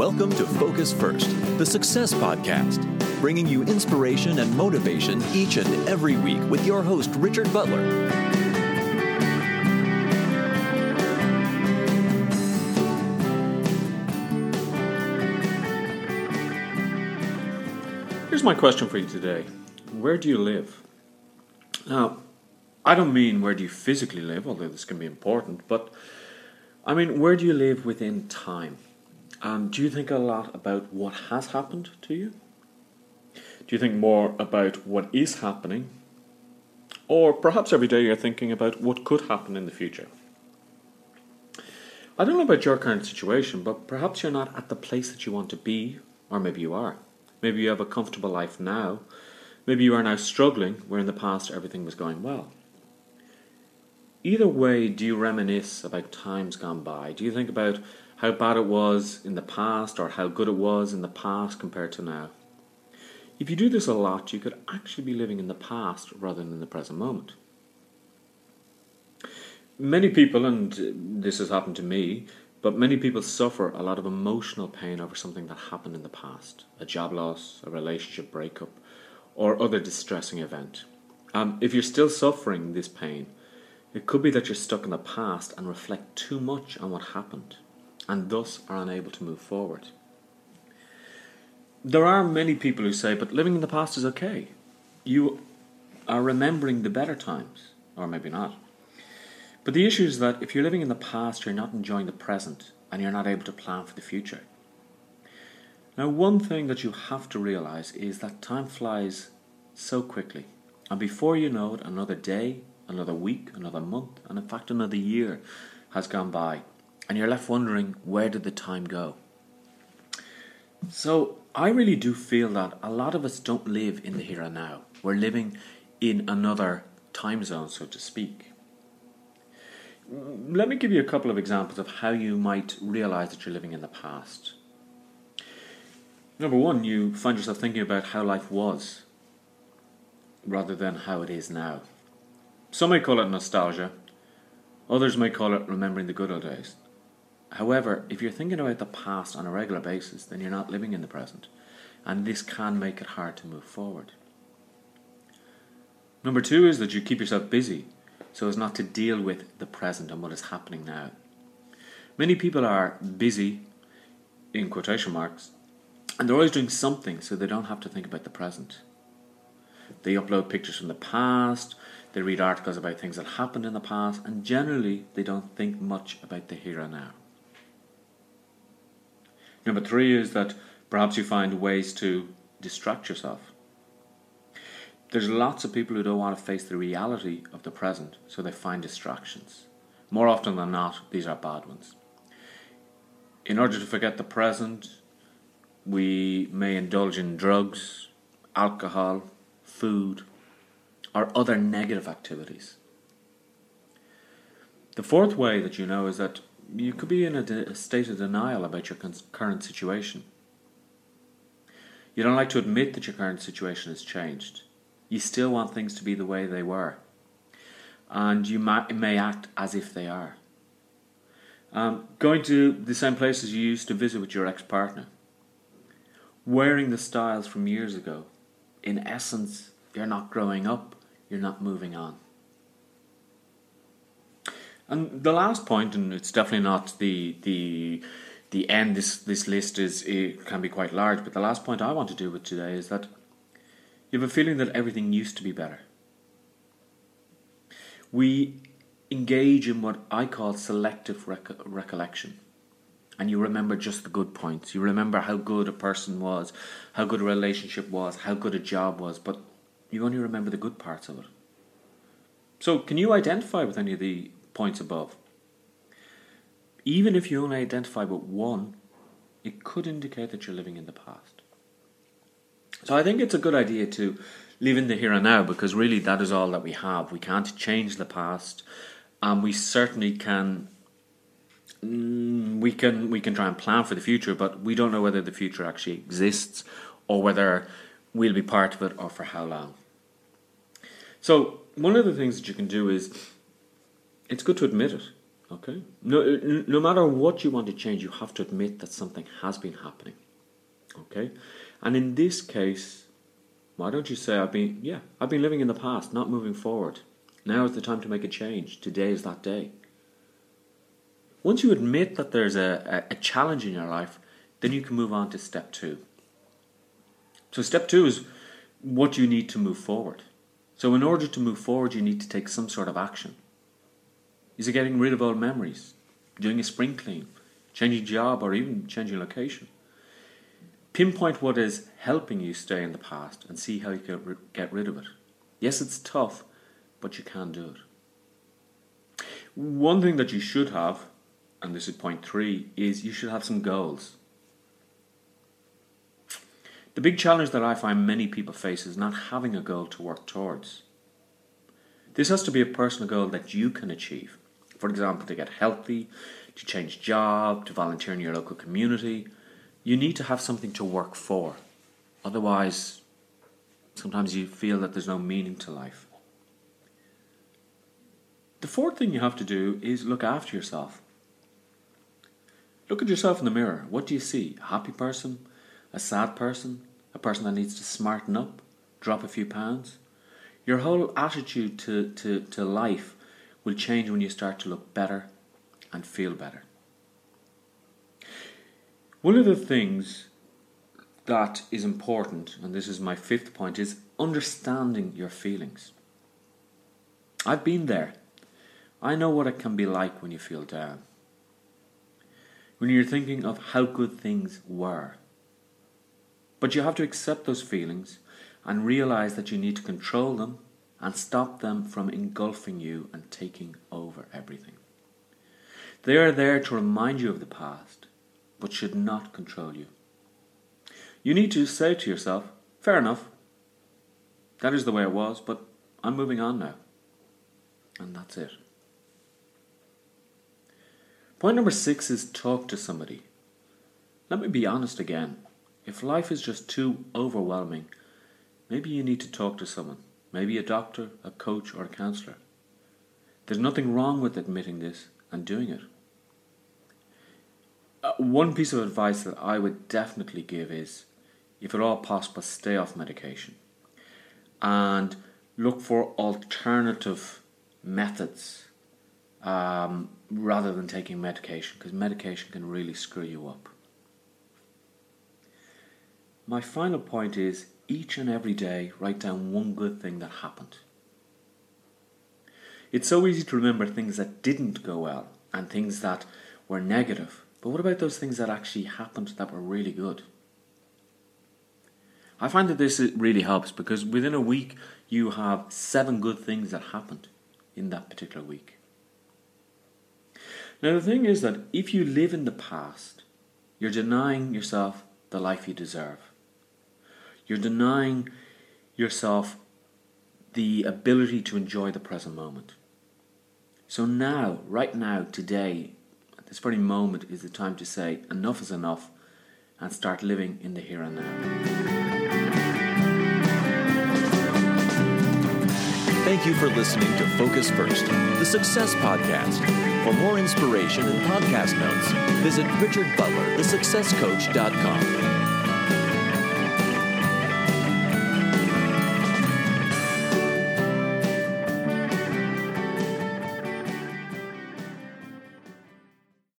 Welcome to Focus First, the Success Podcast, bringing you inspiration and motivation each and every week with your host, Richard Butler. Here's my question for you today Where do you live? Now, I don't mean where do you physically live, although this can be important, but I mean, where do you live within time? And do you think a lot about what has happened to you? Do you think more about what is happening? Or perhaps every day you're thinking about what could happen in the future? I don't know about your current situation, but perhaps you're not at the place that you want to be, or maybe you are. Maybe you have a comfortable life now. Maybe you are now struggling where in the past everything was going well. Either way, do you reminisce about times gone by? Do you think about how bad it was in the past or how good it was in the past compared to now. If you do this a lot, you could actually be living in the past rather than in the present moment. Many people, and this has happened to me, but many people suffer a lot of emotional pain over something that happened in the past a job loss, a relationship breakup, or other distressing event. Um, if you're still suffering this pain, it could be that you're stuck in the past and reflect too much on what happened and thus are unable to move forward. There are many people who say, but living in the past is okay. You are remembering the better times, or maybe not. But the issue is that if you're living in the past, you're not enjoying the present and you're not able to plan for the future. Now, one thing that you have to realize is that time flies so quickly, and before you know it, another day, another week, another month, and in fact, another year has gone by and you're left wondering where did the time go? So I really do feel that a lot of us don't live in the here and now. We're living in another time zone, so to speak. Let me give you a couple of examples of how you might realize that you're living in the past. Number one, you find yourself thinking about how life was rather than how it is now. Some may call it nostalgia, others may call it remembering the good old days. However, if you're thinking about the past on a regular basis, then you're not living in the present, and this can make it hard to move forward. Number two is that you keep yourself busy so as not to deal with the present and what is happening now. Many people are busy, in quotation marks, and they're always doing something so they don't have to think about the present. They upload pictures from the past, they read articles about things that happened in the past, and generally they don't think much about the here and now. Number three is that perhaps you find ways to distract yourself. There's lots of people who don't want to face the reality of the present, so they find distractions. More often than not, these are bad ones. In order to forget the present, we may indulge in drugs, alcohol, food, or other negative activities. The fourth way that you know is that you could be in a, de- a state of denial about your con- current situation. You don't like to admit that your current situation has changed. You still want things to be the way they were. And you may, may act as if they are. Um, going to the same places you used to visit with your ex partner. Wearing the styles from years ago. In essence, you're not growing up, you're not moving on. And the last point, and it's definitely not the the the end. This this list is it can be quite large, but the last point I want to do with today is that you have a feeling that everything used to be better. We engage in what I call selective rec- recollection. And you remember just the good points. You remember how good a person was, how good a relationship was, how good a job was, but you only remember the good parts of it. So, can you identify with any of the points above. Even if you only identify with one, it could indicate that you're living in the past. So I think it's a good idea to live in the here and now because really that is all that we have. We can't change the past, and we certainly can. Mm, we can we can try and plan for the future, but we don't know whether the future actually exists or whether we'll be part of it or for how long. So one of the things that you can do is it's good to admit it Okay? No, uh, no matter what you want to change, you have to admit that something has been happening. Okay? And in this case, why don't you say, I've been, yeah, I've been living in the past, not moving forward. Now is the time to make a change. Today is that day. Once you admit that there's a, a, a challenge in your life, then you can move on to step two. So, step two is what you need to move forward. So, in order to move forward, you need to take some sort of action. Is it getting rid of old memories, doing a spring clean, changing job, or even changing location? Pinpoint what is helping you stay in the past and see how you can get rid of it. Yes, it's tough, but you can do it. One thing that you should have, and this is point three, is you should have some goals. The big challenge that I find many people face is not having a goal to work towards. This has to be a personal goal that you can achieve. For example, to get healthy, to change job, to volunteer in your local community. You need to have something to work for. Otherwise, sometimes you feel that there's no meaning to life. The fourth thing you have to do is look after yourself. Look at yourself in the mirror. What do you see? A happy person? A sad person? A person that needs to smarten up? Drop a few pounds? Your whole attitude to, to, to life will change when you start to look better and feel better. One of the things that is important, and this is my fifth point, is understanding your feelings. I've been there. I know what it can be like when you feel down. When you're thinking of how good things were. But you have to accept those feelings and realize that you need to control them and stop them from engulfing you and taking over everything. They are there to remind you of the past, but should not control you. You need to say to yourself, fair enough, that is the way it was, but I'm moving on now. And that's it. Point number six is talk to somebody. Let me be honest again. If life is just too overwhelming, maybe you need to talk to someone. Maybe a doctor, a coach, or a counselor. There's nothing wrong with admitting this and doing it. Uh, one piece of advice that I would definitely give is if at all possible, stay off medication and look for alternative methods um, rather than taking medication because medication can really screw you up. My final point is each and every day write down one good thing that happened. It's so easy to remember things that didn't go well and things that were negative, but what about those things that actually happened that were really good? I find that this really helps because within a week you have seven good things that happened in that particular week. Now, the thing is that if you live in the past, you're denying yourself the life you deserve. You're denying yourself the ability to enjoy the present moment. So now, right now, today, at this very moment, is the time to say enough is enough and start living in the here and now. Thank you for listening to Focus First, the Success Podcast. For more inspiration and podcast notes, visit richardbutlerthesuccesscoach.com.